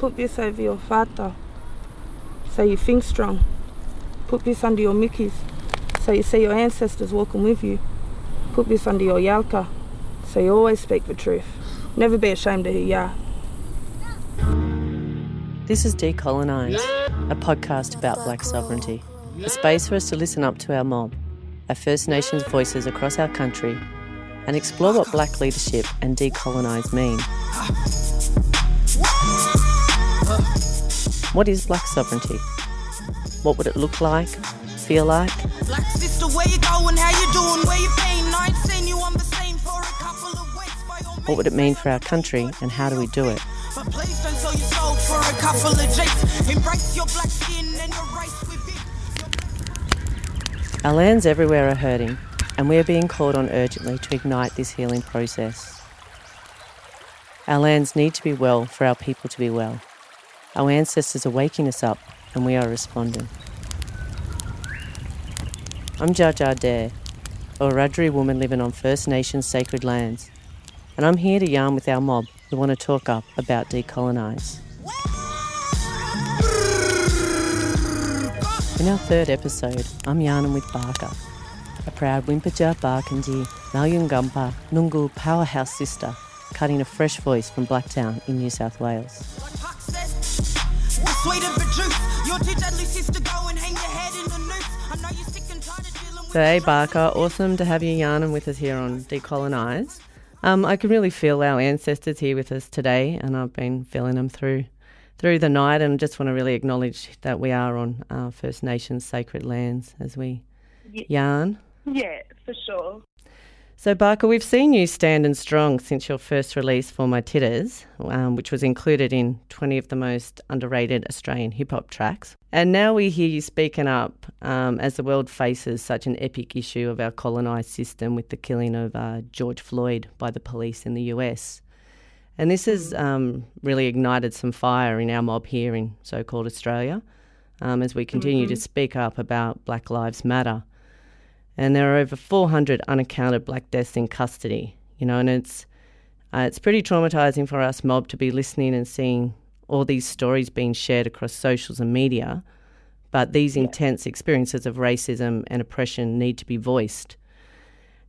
Put this over your father so you think strong. Put this under your mickeys so you see your ancestors walking with you. Put this under your yalka so you always speak the truth. Never be ashamed of who you are. This is Decolonise, a podcast about black sovereignty, a space for us to listen up to our mob, our First Nations voices across our country, and explore what black leadership and decolonise mean. What is black sovereignty? What would it look like, feel like? Black sister, where you going? How you doing? Where you been? I ain't seen you on the same for a couple of weeks. What would it mean for our country and how do we do it? Our lands everywhere are hurting, and we are being called on urgently to ignite this healing process. Our lands need to be well for our people to be well. Our ancestors are waking us up, and we are responding. I'm Jaja Dare, a Wiradjuri woman living on First Nations sacred lands, and I'm here to yarn with our mob who want to talk up about decolonise. In our third episode, I'm yarning with Barkaa, a proud Wimpija Barkindji Malyangapa Nungu powerhouse sister, cutting a fresh voice from Blacktown in New South Wales. So, hey Barkaa, awesome to have you yarning with us here on Decolonise. Um, I can really feel our ancestors here with us today, and I've been feeling them through through the night, and just want to really acknowledge that we are on uh, First Nations sacred lands as we Yeah. yarn. Yeah, for sure. So, Barkaa, we've seen you standing strong since your first release for My Tiddas, um, which was included in 20 of the most underrated Australian hip hop tracks. And now we hear you speaking up um, as the world faces such an epic issue of our colonised system with the killing of uh, George Floyd by the police in the US. And this has um, really ignited some fire in our mob here in so called Australia um, as we continue to speak up about Black Lives Matter and there are over 400 unaccounted black deaths in custody. You know, and it's uh, it's pretty traumatizing for us mob to be listening and seeing all these stories being shared across socials and media. But these intense experiences of racism and oppression need to be voiced.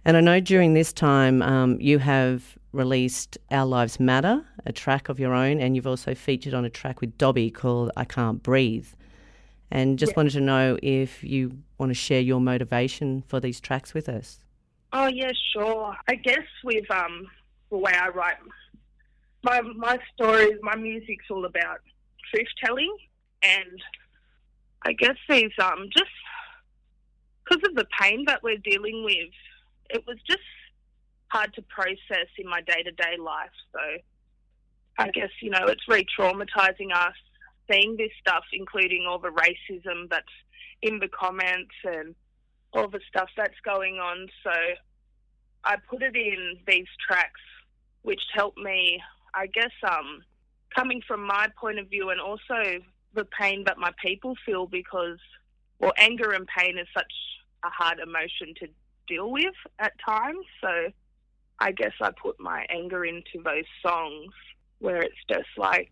And I know during this time um, you have released Our Lives Matter, a track of your own, and you've also featured on a track with Dobby called I Can't Breathe. And just wanted to know if you want to share your motivation for these tracks with us. Oh yeah, sure. I guess with um the way I write my my stories, my music's all about truth telling, and I guess these um just because of the pain that we're dealing with, it was just hard to process in my day to day life. So I guess you know it's re-traumatizing us seeing this stuff, including all the racism that's in the comments and all the stuff that's going on. So I put it in these tracks, which helped me, I guess, um, coming from my point of view and also the pain that my people feel because, well, anger and pain is such a hard emotion to deal with at times. So I guess I put my anger into those songs where it's just like,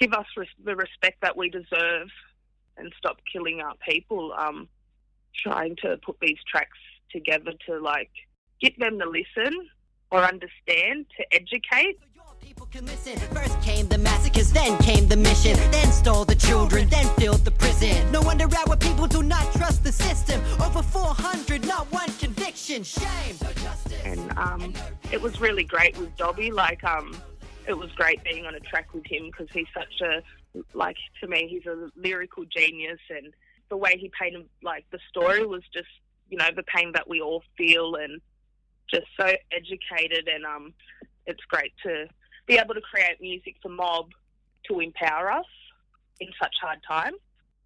give us res- the respect that we deserve and stop killing our people. Um, trying to put these tracks together to like get them to listen or understand, to educate. People can listen. First came the massacres, then came the mission, then stole the children, then filled the prison. No wonder our people do not trust the system. Over 400, not one conviction. Shame. No justice. And um, it was really great with Dobby. Like, um, it was great being on a track with him because he's such a like to me he's a lyrical genius and the way he painted like the story was just you know the pain that we all feel and just so educated and um it's great to be able to create music for mob to empower us in such hard times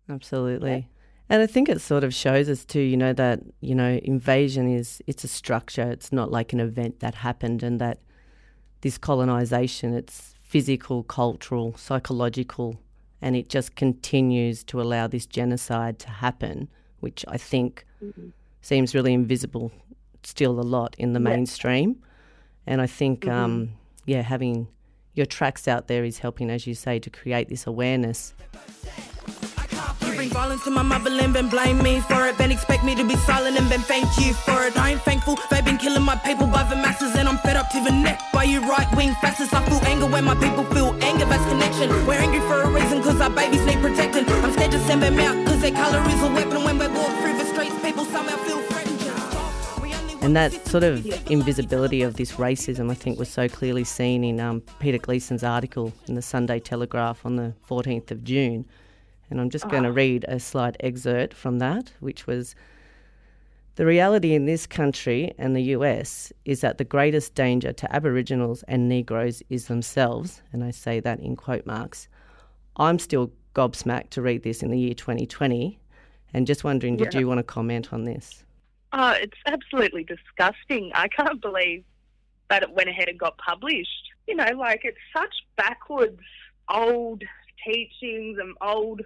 Absolutely. And I think it sort of shows us too, you know, that, you know, invasion is it's a structure. It's not like an event that happened and that this colonization, it's physical, cultural, psychological, and it just continues to allow this genocide to happen, which I think seems really invisible still a lot in the mainstream. And I think, um, yeah, having your tracks out there is helping, as you say, to create this awareness. You bring violence to my motherland and blame me for it. Expect me to be silent and thank you for it. I ain't thankful. They've been killing my people by the masses and I'm fed up to the neck by you right wing fascists. I feel anger when my people feel anger. That's connection. We're angry for a reason because our babies need protecting. I'm scared to send them out because their colour is a weapon. When we walk through the streets, people somehow feel And that sort of invisibility of this racism, I think, was so clearly seen in um, Peter Gleeson's article in the Sunday Telegraph on the 14th of June. And I'm just going to ah. read a slight excerpt from that, which was The reality in this country and the US is that the greatest danger to Aboriginals and Negroes is themselves, and I say that in quote marks. I'm still gobsmacked to read this in the year 2020, and just wondering, did Yeah. you want to comment on this? Oh, it's absolutely disgusting. I can't believe that it went ahead and got published. You know, like it's such backwards, old teachings and old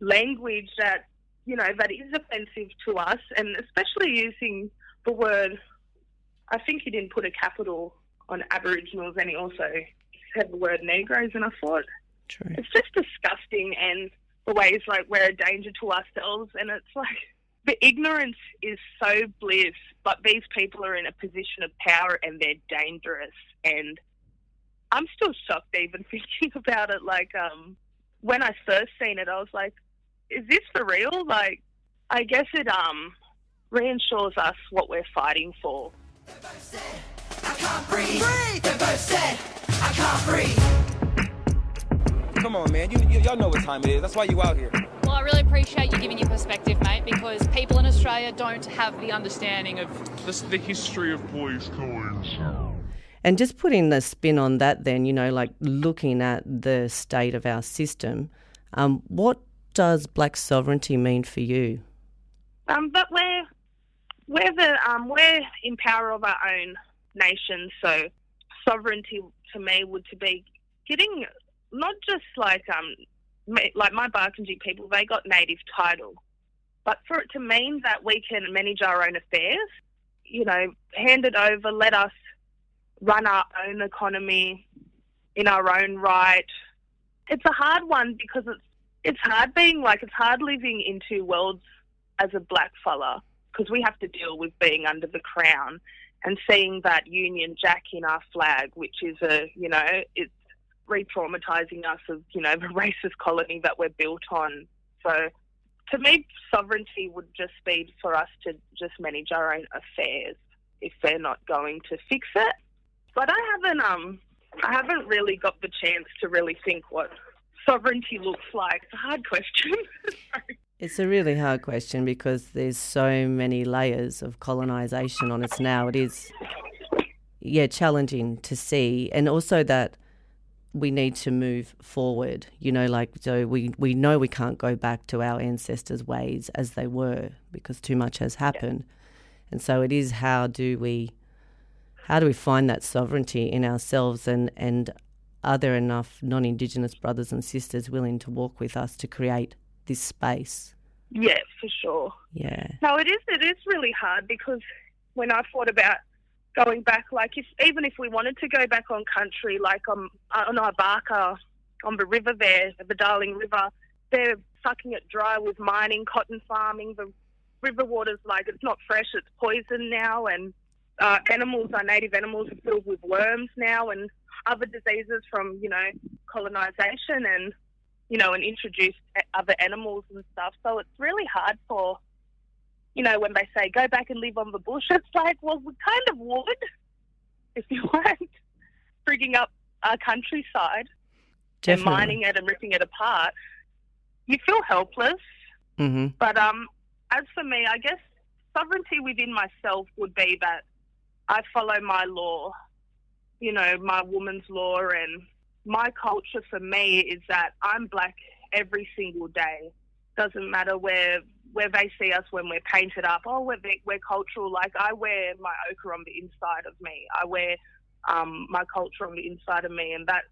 language that, you know, that is offensive to us, and especially using the word, I think he didn't put a capital on Aboriginals and he also said the word Negroes, and I thought, True. it's just disgusting and the ways like we're a danger to ourselves and it's like the ignorance is so bliss but these people are in a position of power and they're dangerous and i'm still shocked even thinking about it like um when i first seen it i was like is this for real like i guess it um reassures us what we're fighting for I can't breathe. They both said, I can't breathe. Come on, man. You, you, y'all know what time it is. That's why you out here. Well, I really appreciate you giving your perspective, mate, because people in Australia don't have the understanding of This, the history of police killings. And just putting the spin on that, then, you know, like looking at the state of our system, um, what does black sovereignty mean for you? Um, but we're we're the um, we're in power of our own nation, so sovereignty to me would to be getting not just like um like my Barkindji people, they got native title, but for it to mean that we can manage our own affairs, you know, hand it over, let us run our own economy in our own right. It's a hard one because it's it's hard being like it's hard living in two worlds as a black fella because we have to deal with being under the crown and seeing that Union Jack in our flag, which is a you know it's re-traumatizing us of you know the racist colony that we're built on. So to me, sovereignty would just be for us to just manage our own affairs if they're not going to fix it. But I haven't um I haven't really got the chance to really think what sovereignty looks like. It's a hard question. It's a really hard question because there's so many layers of colonisation on us now. It is, yeah, challenging to see, and also that we need to move forward. You know, like so we we know we can't go back to our ancestors' ways as they were because too much has happened, and so it is how do we how do we find that sovereignty in ourselves and and are there enough non-indigenous brothers and sisters willing to walk with us to create this space yeah, for sure. yeah No, it is. It is really hard because when I thought about going back, like if even if we wanted to go back on country, like um, on on Ibaka, on the river there, the Darling River, they're sucking it dry with mining, cotton farming. The river water's like it's not fresh; it's poison now, and uh, animals, our native animals, are filled with worms now, and other diseases from you know colonization and you know, and introduced other animals and stuff. So it's really hard for, you know, when they say go back and live on the bush, it's like, well, we kind of would if you weren't frigging up our countryside and mining it and ripping it apart. You feel helpless. hmm But um, as for me, I guess sovereignty within myself would be that I follow my law, you know, my woman's law, and my culture for me is that I'm black every single day. Doesn't matter where where they see us when we're painted up. Oh, we're we're cultural. Like I wear my ochre on the inside of me. I wear um, my culture on the inside of me, and that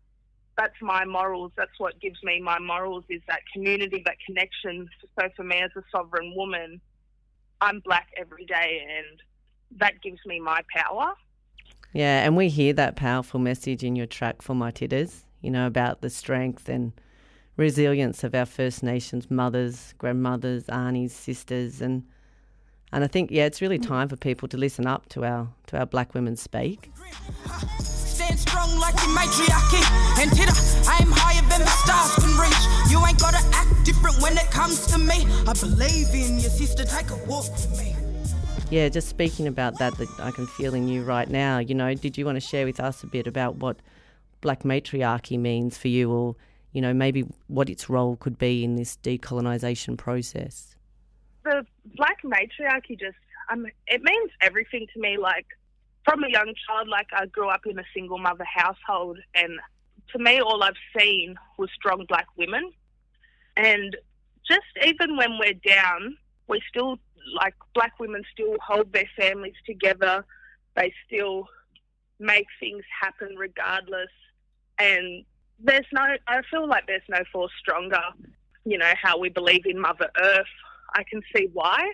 that's my morals. That's what gives me my morals is that community, that connection. So for me as a sovereign woman, I'm black every day and that gives me my power. Yeah, and we hear that powerful message in your track for my tiddas, you know, about the strength and resilience of our First Nations mothers, grandmothers, aunties, sisters and and I think yeah, it's really time for people to listen up to our to our black women speak. Stand strong like the matriarchy and titter. I'm higher than the stars can reach. You ain't gotta act different when it comes to me. I believe in your sister. Take a walk with me. Yeah, just speaking about that, that I can feel in you right now. You know, did you want to share with us a bit about what black matriarchy means for you, or you know, maybe what its role could be in this decolonisation process? The black matriarchy just, um, it means everything to me. Like, from a young child, like, I grew up in a single mother household, and to me, all I've seen was strong black women. And just even when we're down, we still, like, black women still hold their families together. They still make things happen regardless. And there's no, I feel like there's no force stronger. You know, how we believe in Mother Earth. I can see why.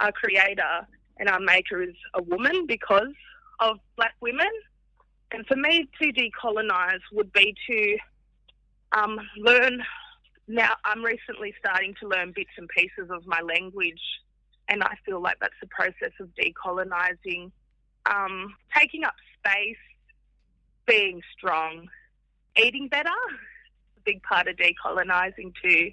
Our creator and our maker is a woman because of black women. And for me to decolonize would be to um, learn. Now, I'm recently starting to learn bits and pieces of my language, and I feel like that's the process of decolonizing, um, taking up space, being strong, eating better. A big part of decolonizing too.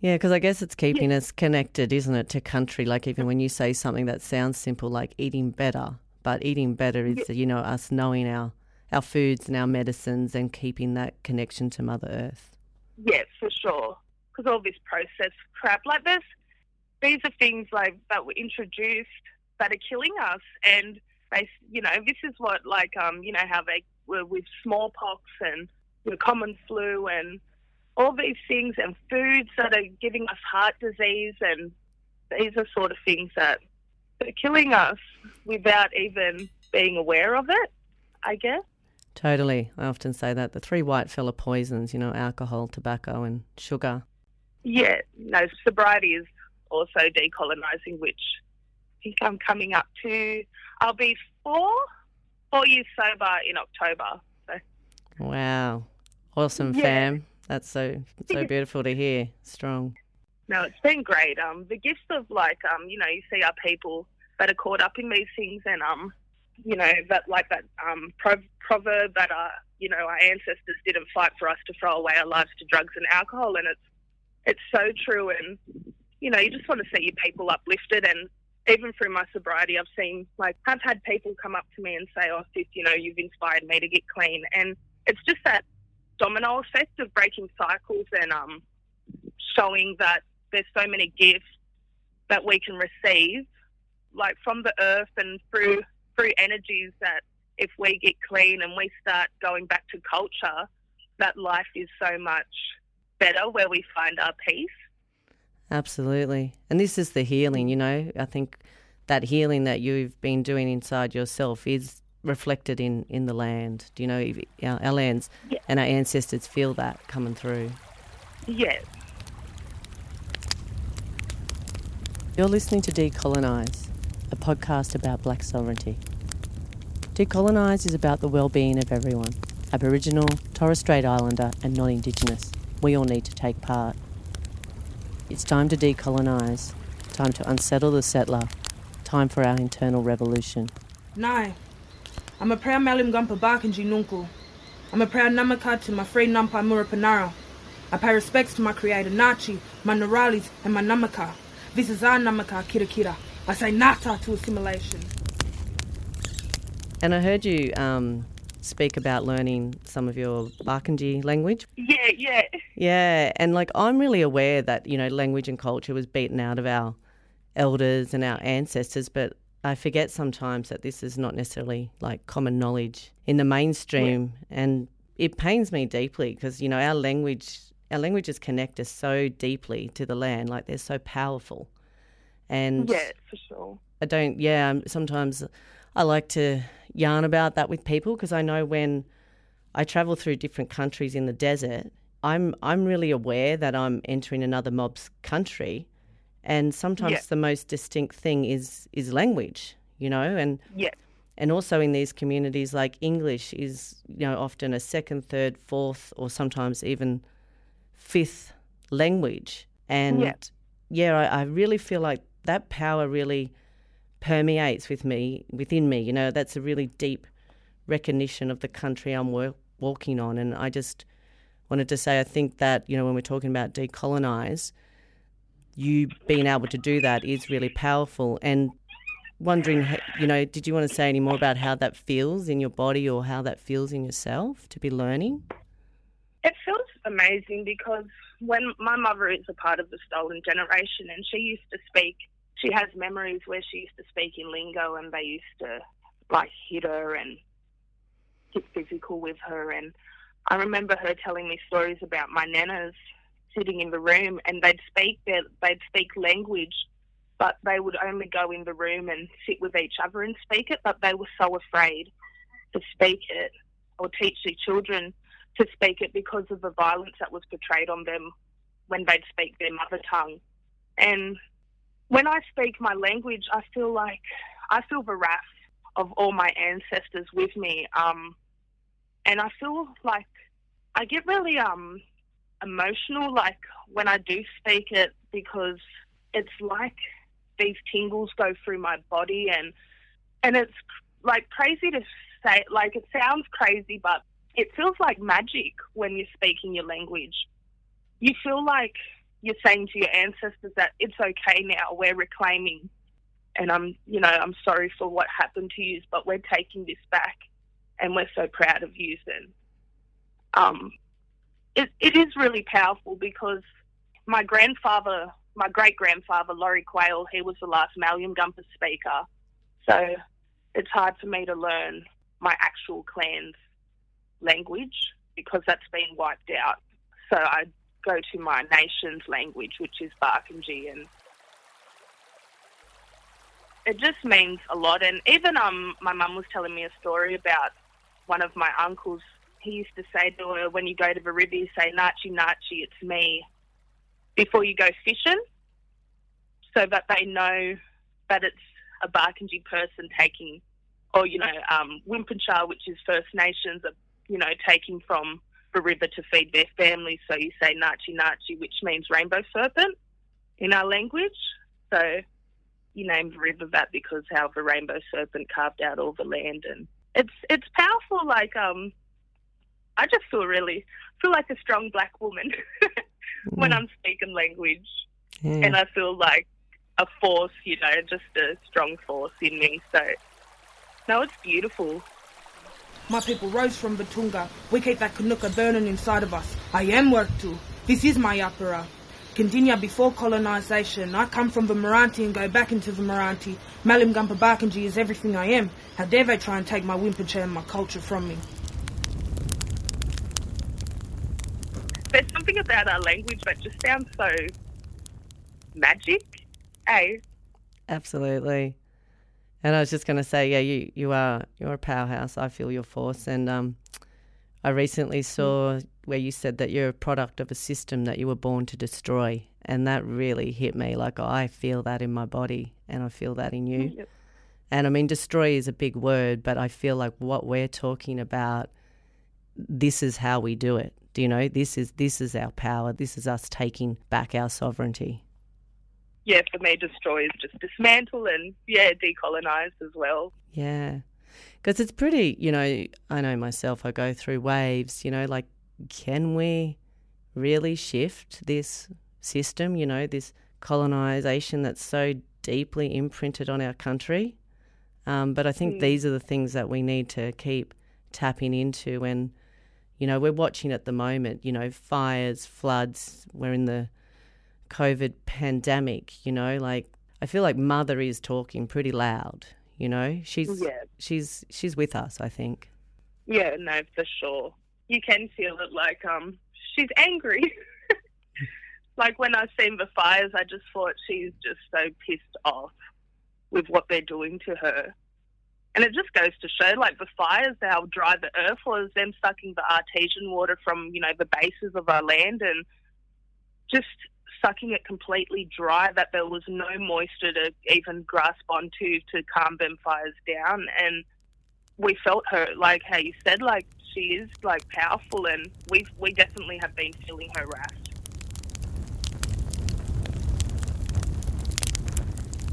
Yeah, because I guess it's keeping us connected, isn't it, to country? Like even when you say something that sounds simple, like eating better, but eating better is you know us knowing our our foods and our medicines and keeping that connection to Mother Earth. Yeah, for sure. Because all this processed crap like this, these are things like that were introduced that are killing us, and they, you know, this is what like um, you know how they were with smallpox and the common flu and all these things and foods that are giving us heart disease and these are sort of things that are killing us without even being aware of it, I guess. Totally. I often say that the three white fella poisons, you know, alcohol, tobacco, and sugar. Yeah, no, sobriety is also decolonizing, which I think I'm coming up to. I'll be four, four years sober in October. So. Wow. Awesome, Yeah. fam. That's so so beautiful to hear. Strong. No, it's been great. Um, the gifts of like, um, you know, you see our people that are caught up in these things, and um, you know, that like that um pro- proverb that uh, you know, our ancestors didn't fight for us to throw away our lives to drugs and alcohol, and it's it's so true. And you know, you just want to see your people uplifted, and even through my sobriety, I've seen like I've had people come up to me and say, "Oh, sis, you know, you've inspired me to get clean," and it's just that domino effect of breaking cycles and um, showing that there's so many gifts that we can receive, like from the earth and through through energies that if we get clean and we start going back to culture, that life is so much better where we find our peace. Absolutely. And this is the healing, you know. I think that healing that you've been doing inside yourself is reflected in, in the land. Do you know, our, our lands Yeah. and our ancestors feel that coming through. Yes. You're listening to Decolonise, a podcast about black sovereignty. Decolonise is about the well-being of everyone, Aboriginal, Torres Strait Islander and non-Indigenous. We all need to take part. It's time to decolonise, time to unsettle the settler, time for our internal revolution. Nai. I'm a proud malim gampa barkanji nunku. I'm a proud namaka to my free nampa murapanara. I pay respects to my creator Nachi, my Naralis, and my namaka. This is our namaka kira kira. I say nata to assimilation. And I heard you um, speak about learning some of your Barkindji language. Yeah, yeah. Yeah, and like I'm really aware that you know language and culture was beaten out of our elders and our ancestors, but I forget sometimes that this is not necessarily like common knowledge in the mainstream, and it pains me deeply because you know our language, our languages connect us so deeply to the land, like they're so powerful, and Yeah, for sure. I don't. Yeah, sometimes I like to yarn about that with people because I know when I travel through different countries in the desert, I'm I'm really aware that I'm entering another mob's country, and sometimes Yeah. the most distinct thing is is language, you know, and Yeah. And also in these communities, like English is, you know, often a second, third, fourth, or sometimes even fifth language. And Yeah. yeah, I, I really feel like that power really permeates with me, within me. You know, that's a really deep recognition of the country I'm wor- walking on. And I just wanted to say, I think that, you know, when we're talking about decolonize, you being able to do that is really powerful. And wondering, you know, did you want to say any more about how that feels in your body or how that feels in yourself to be learning? It feels amazing because when my mother is a part of the stolen generation and she used to speak, she has memories where she used to speak in lingo and they used to like hit her and get physical with her. And I remember her telling me stories about my nanas sitting in the room and they'd speak their, they'd speak language, but they would only go in the room and sit with each other and speak it, but they were so afraid to speak it or teach their children to speak it because of the violence that was portrayed on them when they'd speak their mother tongue. And when I speak my language, I feel like I feel the wrath of all my ancestors with me. Um, and I feel like I get really um, emotional, like when I do speak it, because it's like these tingles go through my body, and and it's like crazy to say. Like it sounds crazy, but it feels like magic when you're speaking your language. You feel like you're saying to your ancestors that it's okay now, we're reclaiming, and I'm, you know, I'm sorry for what happened to you, but we're taking this back, and we're so proud of you. And um, it, it is really powerful because my grandfather, my great grandfather, Laurie Quayle, he was the last Malleum-Gumpa speaker, so it's hard for me to learn my actual clan's language because that's been wiped out. So I go to my nation's language, which is Barkindji, and it just means a lot. And even um, my mum was telling me a story about one of my uncles. He used to say to her, when you go to you say, Nachi, Nachi, it's me, before you go fishing, so that they know that it's a Barkindji person taking, or, you know, um, Wimpincha, which is First Nations, you know, taking from river to feed their families. So you say Nachi, Nachi, which means rainbow serpent in our language. So you named the river that because how the rainbow serpent carved out all the land and it's it's powerful like um I just feel really feel like a strong black woman when I'm speaking language and I feel like a force, you know, just a strong force in me. So no, it's beautiful. My people rose from Batunga. We keep that Kanuka burning inside of us. I am work. This is my opera. Continue before colonisation. I come from the Maranti and go back into the Maranti. Malim Gumpa Barkindji is everything I am. How dare they try and take my Wimpincha and my culture from me? There's something about our language that just sounds so magic. Eh? Absolutely. And I was just going to say, yeah, you, you are you're a powerhouse. I feel your force, and um, I recently saw where you said that you're a product of a system that you were born to destroy, and that really hit me. Like I feel that in my body, and I feel that in you. Yep. And I mean, destroy is a big word, but I feel like what we're talking about, this is how we do it. Do you know? This is this is our power. This is us taking back our sovereignty. Yeah, for me, destroy is just dismantle and, yeah, decolonise as well. Yeah. Because it's pretty, you know, I know myself, I go through waves, you know, like, can we really shift this system, you know, this colonisation that's so deeply imprinted on our country? Um, but I think these are the things that we need to keep tapping into. And, you know, we're watching at the moment, you know, fires, floods, we're in the COVID pandemic, you know, like I feel like mother is talking pretty loud, you know. She's Yeah. she's she's with us, I think. Yeah, no, for sure. You can feel it like um she's angry. like when I seen the fires, I just thought she's just so pissed off with what they're doing to her. And it just goes to show, like the fires, how dry the earth was, them sucking the artesian water from, you know, the bases of our land and just sucking it completely dry, that there was no moisture to even grasp onto to calm them fires down. And we felt her, like how you said, like she is like powerful, and we we definitely have been feeling her wrath.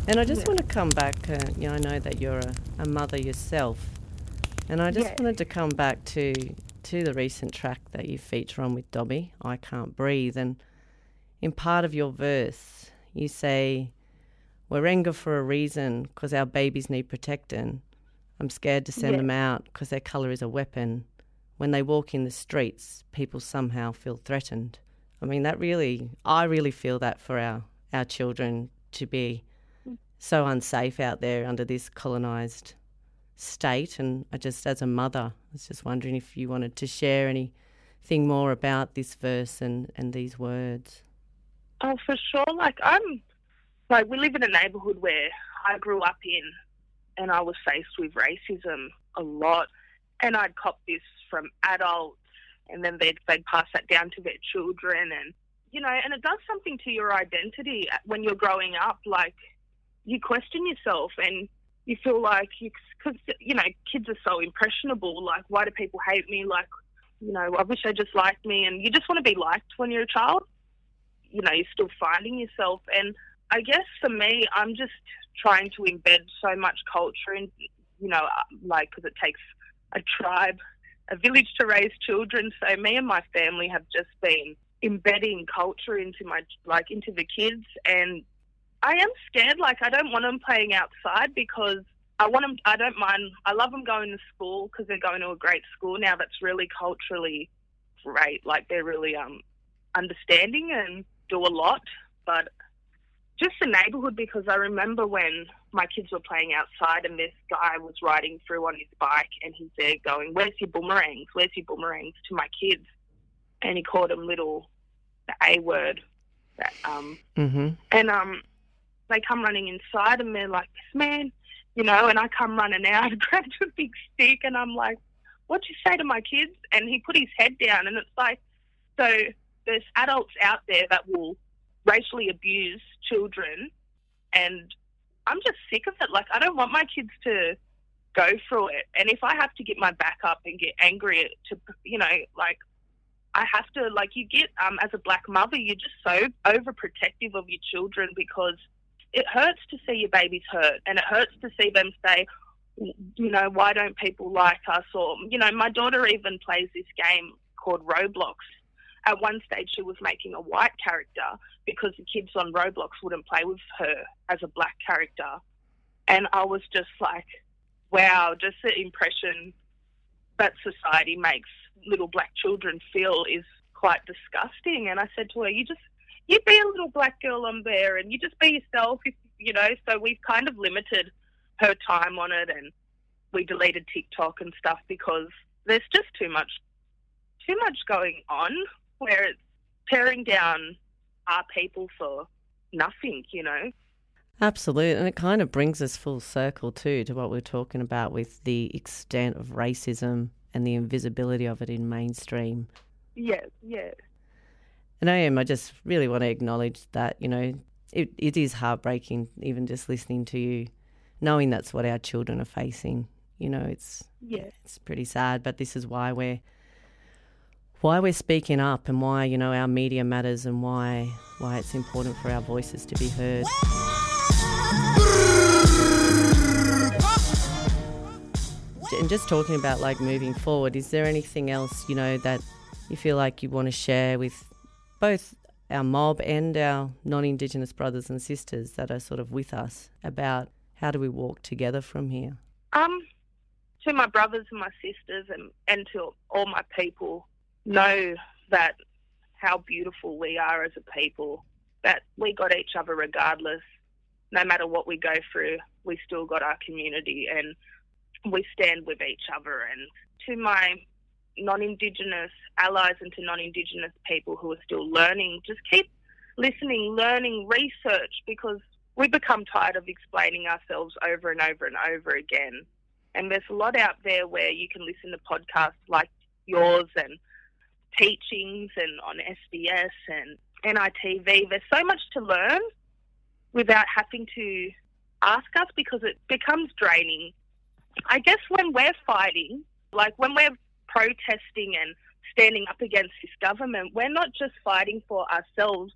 And I just want to come back. Uh, you know, I know that you're a, a mother yourself, and I just Yeah. wanted to come back to to the recent track that you feature on with Dobby, "I Can't Breathe," and in part of your verse, you say, "We're anger for a reason, 'cause our babies need protecting. I'm scared to send Yeah. them out 'cause their colour is a weapon. When they walk in the streets, people somehow feel threatened." I mean, that really, I really feel that for our our children to be so unsafe out there under this colonised state. And I just, as a mother, I was just wondering if you wanted to share anything more about this verse and, and these words. Oh, for sure. Like I'm, like we live in a neighbourhood where I grew up in, and I was faced with racism a lot, and I'd cop this from adults, and then they'd they'd pass that down to their children, and you know, and it does something to your identity when you're growing up. Like you question yourself, and you feel like you, because you know, kids are so impressionable. Like, why do people hate me? Like, you know, I wish they just liked me, and you just want to be liked when you're a child you know, you're still finding yourself. And I guess for me, I'm just trying to embed so much culture in, you know, like, because it takes a tribe, a village to raise children. So me and my family have just been embedding culture into my, like, into the kids. And I am scared. Like, I don't want them playing outside because I want them, I don't mind, I love them going to school because they're going to a great school now that's really culturally great. Like, they're really, um, understanding and do a lot, but just the neighbourhood because I remember when my kids were playing outside and this guy was riding through on his bike and he's there going, Where's your boomerangs? Where's your boomerangs to my kids? And he called them little, the A word. That, um, Mm-hmm. and um, they come running inside and they're like, this man, you know, and I come running out, grabbed a big stick and I'm like, what'd you say to my kids? And he put his head down and it's like, so there's adults out there that will racially abuse children and I'm just sick of it. Like, I don't want my kids to go through it. And if I have to get my back up and get angry to, you know, like, I have to, like, you get, um, as a black mother, you're just so overprotective of your children because it hurts to see your babies hurt and it hurts to see them say, you know, why don't people like us? Or, you know, my daughter even plays this game called Roblox. At one stage, she was making a white character because the kids on Roblox wouldn't play with her as a black character. And I was just like, wow, just the impression that society makes little black children feel is quite disgusting. And I said to her, you just, you be a little black girl on there and you just be yourself, if, you know. So we've kind of limited her time on it and we deleted TikTok and stuff because there's just too much, too much going on where it's tearing down our people for nothing, you know. Absolutely. And it kind of brings us full circle too to what we're talking about with the extent of racism and the invisibility of it in mainstream. Yeah, yeah. And I am, I just really want to acknowledge that, you know, it, it is heartbreaking even just listening to you, knowing that's what our children are facing. You know, it's Yeah. it's pretty sad, but this is why we're why we're speaking up and why, you know, our media matters and why why it's important for our voices to be heard. And just talking about like moving forward, is there anything else, you know, that you feel like you want to share with both our mob and our non Indigenous brothers and sisters that are sort of with us about how do we walk together from here? Um, to my brothers and my sisters and, and to all my people, know that how beautiful we are as a people, that we got each other regardless. No matter what we go through, we still got our community and we stand with each other. And to my non Indigenous allies and to non Indigenous people who are still learning, just keep listening, learning, research because we become tired of explaining ourselves over and over and over again. And there's a lot out there where you can listen to podcasts like yours and teachings and on SBS and NITV. There's so much to learn without having to ask us because it becomes draining I guess when we're fighting, like when we're protesting and standing up against this government, we're not just fighting for ourselves.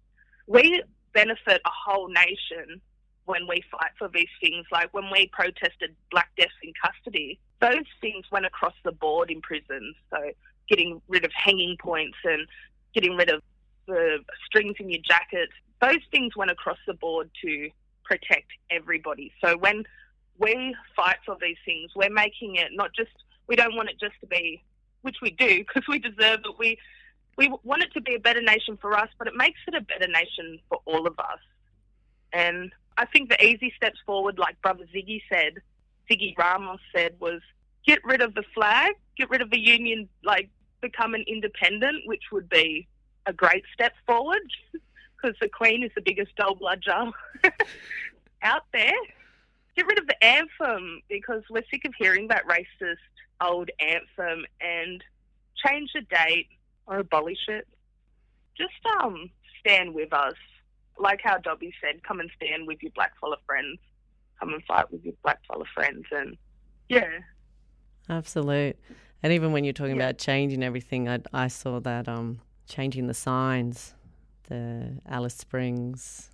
We benefit a whole nation when we fight for these things. Like when we protested black deaths in custody, those things went across the board in prisons. So getting rid of hanging points and getting rid of the strings in your jacket, those things went across the board to protect everybody. So when we fight for these things, we're making it not just, we don't want it just to be, which we do because we deserve it. We, we want it to be a better nation for us, but it makes it a better nation for all of us. And I think the easy steps forward, like Brother Ziggy said, Ziggy Ramos said, was get rid of the flag, get rid of the union, like become an independent, which would be a great step forward because the Queen is the biggest doll bludger out there. Get rid of the anthem because we're sick of hearing that racist old anthem and change the date or abolish it. Just um stand with us. Like how Dobby said, come and stand with your black fella friends. Come and fight with your black fella friends and yeah. Absolute. And even when you're talking yeah. about changing everything, I, I saw that um changing the signs, the Alice Springs,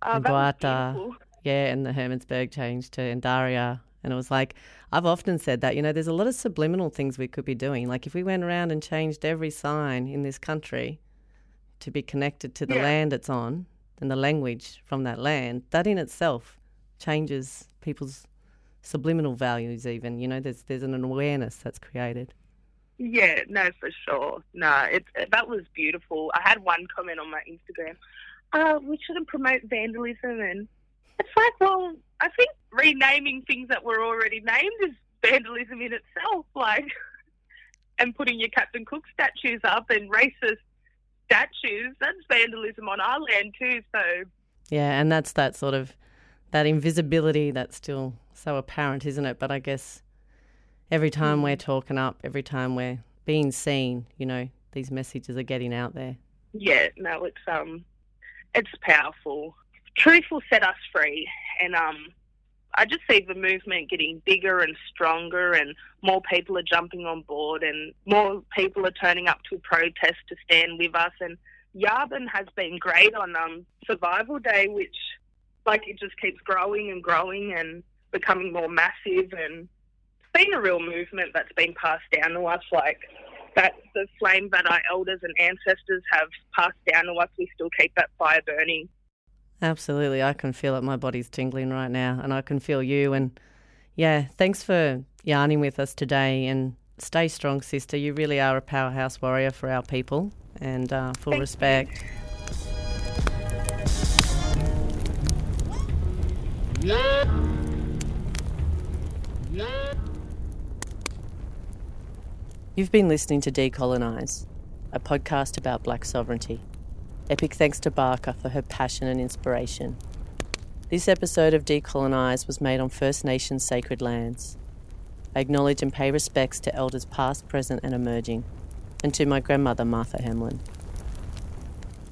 oh, Guata, yeah, and the Hermannsburg changed to Ntaria. And it was like, I've often said that, you know, there's a lot of subliminal things we could be doing. Like if we went around and changed every sign in this country to be connected to the yeah. land it's on and the language from that land, that in itself changes people's subliminal values even. You know, there's there's an awareness that's created. Yeah, no, for sure. No, it's that was beautiful. I had one comment on my Instagram. Uh, we shouldn't promote vandalism, and it's like, well, I think renaming things that were already named is vandalism in itself. Like, and putting your Captain Cook statues up and racist statues, that's vandalism on our land too. So, yeah, and that's that sort of that invisibility that still so apparent, isn't it? But I guess every time mm. we're talking up, every time we're being seen, you know, these messages are getting out there. Yeah, no, it's um, it's powerful. Truth will set us free, and um, I just see the movement getting bigger and stronger, and more people are jumping on board, and more people are turning up to protest to stand with us. And Yabun has been great on um, Survival Day, which like it just keeps growing and growing and becoming more massive and it's been a real movement that's been passed down to us like that the flame that our elders and ancestors have passed down to us we still keep that fire burning. Absolutely. I can feel it. My body's tingling right now and i can feel you. And yeah thanks for yarning with us today. And stay strong sister. You really are a powerhouse warrior for our people. And uh, full Thank respect. You. You've been listening to Decolonise, a podcast about black sovereignty. Epic thanks to Barkaa for her passion and inspiration. This episode of Decolonise was made on First Nations sacred lands. I acknowledge and pay respects to elders past, present, and emerging, and to my grandmother, Martha Hamlin.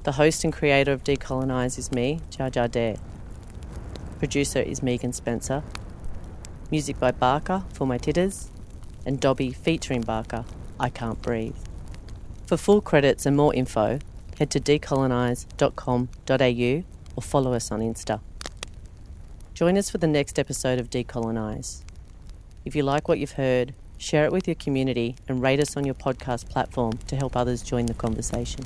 The host and creator of Decolonise is me, Jar Jar Dare. Producer is Megan Spencer. Music by Barkaa for My Tiddas, and Dobby featuring Barkaa, I Can't Breathe. For full credits and more info, head to decolonise.com.au or follow us on Insta. Join us for the next episode of Decolonise. If you like what you've heard, share it with your community and rate us on your podcast platform to help others join the conversation.